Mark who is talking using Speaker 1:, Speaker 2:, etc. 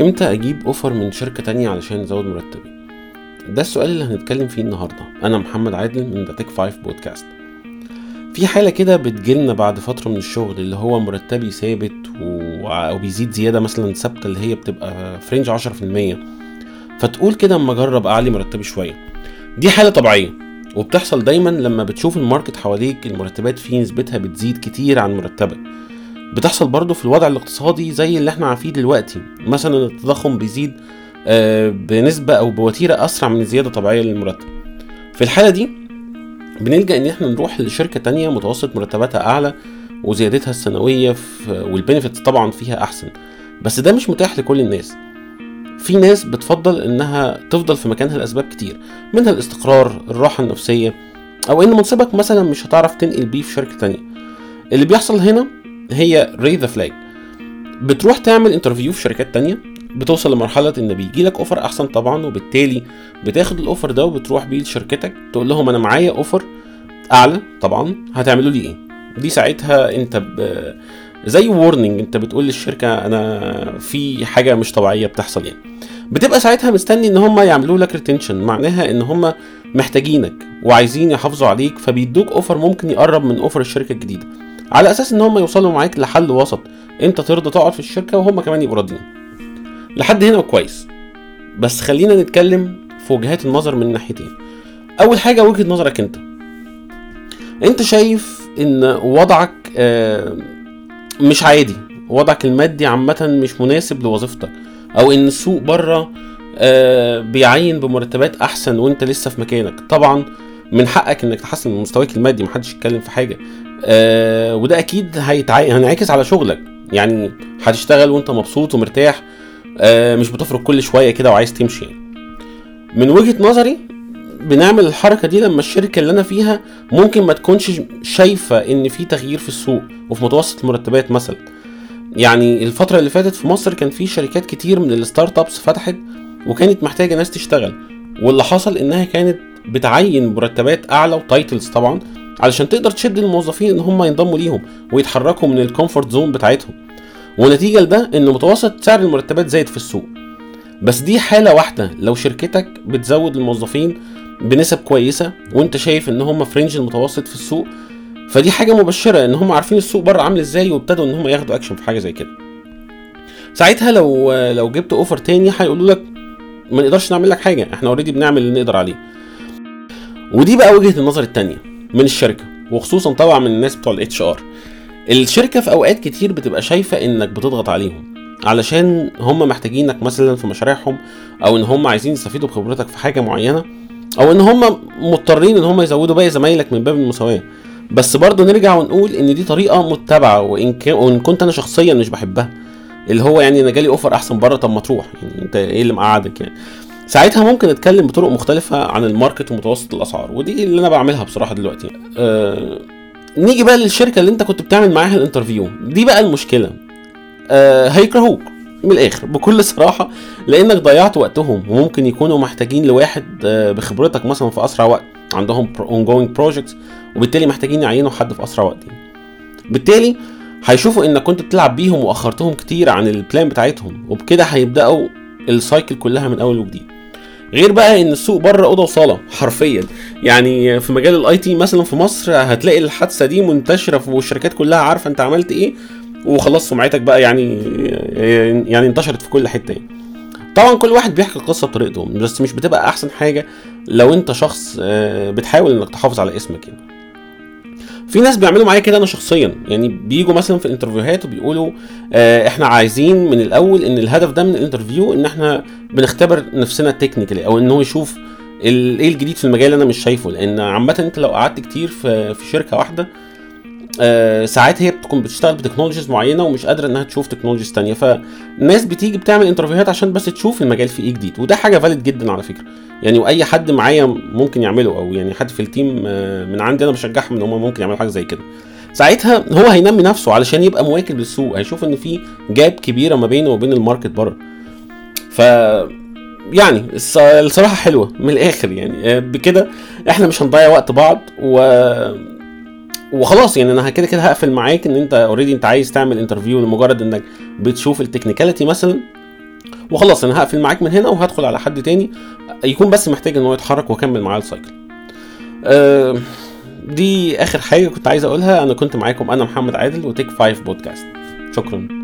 Speaker 1: إمتى أجيب offer من شركة تانية علشان ازود مرتبي؟ ده السؤال اللي هنتكلم فيه النهاردة. أنا محمد عادل من The Tech 5ive Podcast في حالة كده بتجيلنا بعد فترة من الشغل اللي هو مرتبي ثابت و... أو بيزيد زيادة مثلا ثابتة اللي هي بتبقى ف range 10% فتقول كده أما أجرب أعلي مرتبي شوية. دي حالة طبيعية. وبتحصل دايما لما بتشوف ال market حواليك المرتبات فيه نسبتها بتزيد كتير عن مرتبك. بتحصل برضه في الوضع الاقتصادي زي اللي إحنا عارفيه دلوقتي. مثلا التضخم بيزيد آه، بنسبة أو بوتيرة أسرع من الزيادة الطبيعية للمرتب. في الحالة دي بنلجأ إن إحنا نروح لشركة تانية متوسط مرتباتها أعلى وزيادتها السنوية والبنفيتس طبعا فيها أحسن. بس ده مش متاح لكل الناس. في ناس بتفضل إنها تفضل في مكانها لأسباب كتير منها الاستقرار الراحة النفسية أو إن منصبك مثلا مش هتعرف تنقل بيه في شركة تانية. اللي بيحصل هنا هي raise the flag بتروح تعمل interview في شركات تانية بتوصل لمرحلة إن بيجي لك offer أحسن طبعا وبالتالي بتاخد ال offer ده وبتروح بيه لشركتك تقول لهم أنا معايا offer أعلى طبعا هتعملوا لي إيه؟ دي ساعتها أنت ب... زي warning أنت بتقول للشركة أنا في حاجة مش طبيعية بتحصل يعني. بتبقى ساعتها مستني إن هم يعملوا لك retention معناها إن هم محتاجينك وعايزين يحافظوا عليك فبيدوك offer ممكن يقرب من offer الشركة الجديدة. على أساس إن هم يوصلوا معاك لحل وسط. أنت ترضى تقعد في الشركة وهم كمان يبقوا راضيين. لحد هنا كويس. بس خلينا نتكلم في وجهات النظر من ناحيتين. أول حاجة وجهة نظرك أنت. أنت شايف إن وضعك آه، مش عادي. وضعك المادي عامة مش مناسب لوظيفتك. أو إن السوق بره آه، بيعين بمرتبات أحسن وأنت لسه في مكانك. طبعا من حقك إنك تحسن من مستواك المادي محدش يتكلم في حاجة. آه وده أكيد هينعكس على شغلك. يعني هتشتغل وأنت مبسوط ومرتاح آه مش بتفرق كل شوية كده وعايز تمشي. يعني. من وجهة نظري بنعمل الحركة دي لما الشركة اللي أنا فيها ممكن ما تكونش شايفة إن في تغيير في السوق وفي متوسط المرتبات مثلا. يعني الفترة اللي فاتت في مصر كان في شركات كتير من ال startups فتحت وكانت محتاجة ناس تشتغل. واللي حصل إنها كانت بتعين مرتبات أعلى و titles طبعا علشان تقدر تشد الموظفين إن هم ينضموا ليهم ويتحركوا من ال comfort zone بتاعتهم. ونتيجة لده إن متوسط سعر المرتبات زايد في السوق. بس دي حالة واحدة لو شركتك بتزود الموظفين بنسب كويسة وأنت شايف إن هم ف range المتوسط في السوق فدي حاجة مبشرة إن هم عارفين السوق بره عامل إزاي وابتدوا إن هم ياخدوا اكشن في حاجة زي كده. ساعتها لو لو جبت offer تاني هيقولوا لك ما نقدرش نعمل لك حاجة إحنا already بنعمل اللي نقدر عليه. ودي بقى وجهة النظر التانية من الشركة وخصوصا طبعا من الناس بتوع ال HR الشركة في أوقات كتير بتبقى شايفة إنك بتضغط عليهم علشان هم محتاجينك مثلا في مشاريعهم أو إن هم عايزين يستفيدوا بخبرتك في حاجة معينة أو إن هم مضطرين إن هم يزودوا باقي زمايلك من باب المساواة. بس برضه نرجع ونقول إن دي طريقة متبعة وإن وإن كنت أنا شخصيا مش بحبها اللي هو يعني أنا جالي offer أحسن بره طب ما تروح يعني أنت إيه اللي مقعدك يعني؟ ساعتها ممكن نتكلم بطرق مختلفة عن ال market ومتوسط الأسعار ودي اللي أنا بعملها بصراحة دلوقتي. آه نيجي بقى للشركة اللي أنت كنت بتعمل معاها ال interview. دي بقى المشكلة. آه هيكرهوك من الآخر بكل صراحة لأنك ضيعت وقتهم وممكن يكونوا محتاجين لواحد آه بخبرتك مثلا في أسرع وقت عندهم ongoing projects وبالتالي محتاجين يعينوا حد في أسرع وقت. بالتالي هيشوفوا إنك كنت بتلعب بيهم وأخرتهم كتير عن ال plan بتاعتهم وبكده هيبدأوا ال cycle كلها من أول وجديد. غير بقى إن السوق بره أوضة وصالة حرفيا يعني في مجال ال IT مثلا في مصر هتلاقي الحادثة دي منتشرة والشركات كلها عارفة أنت عملت إيه وخلاص سمعتك بقى يعني يعني انتشرت في كل حتة يعني. طبعا كل واحد بيحكي القصة بطريقته بس مش بتبقى أحسن حاجة لو أنت شخص بتحاول إنك تحافظ على اسمك يعني في ناس بيعملوا معايا كده أنا شخصيا. يعني بيجوا مثلا في ال interview هات وبيقولوا آه إحنا عايزين من الأول إن الهدف ده من ال interview إن إحنا بنختبر نفسنا technically أو إن هو يشوف إيه الجديد في المجال اللي أنا مش شايفه. لأن عامه أنت لو قعدت كتير في في شركة واحدة آه ساعات هي بتكون بتشتغل ب technologies معينة ومش قادرة إنها تشوف technologies تانية. فالناس بتيجي بتعمل interview هات عشان بس تشوف المجال فيه إيه جديد. وده حاجة valid جدا على فكرة. يعني وأي حد معايا ممكن يعمله أو يعني حد في ال team آه من عندي أنا بشجعهم إن هم ممكن يعملوا حاجة زي كده. ساعتها هو هينمي نفسه علشان يبقى مواكب للسوق. هيشوف إن في gap كبيرة ما بينه وبين ال market بره. ف يعني الصراحة حلوة من الآخر يعني. بكده إحنا مش هنضيع وقت بعض و وخلاص يعني أنا كده كده هقفل معاك إن أنت already أنت عايز تعمل interview لمجرد إنك بتشوف ال technicality مثلا. وخلاص أنا هقفل معاك من هنا وهدخل على حد تاني يكون بس محتاج إن هو يتحرك واكمل معاه ال cycle آه، دي آخر حاجة كنت عايز أقولها. أنا كنت معاكم أنا محمد عادل و Tech 5ive Podcast شكرا.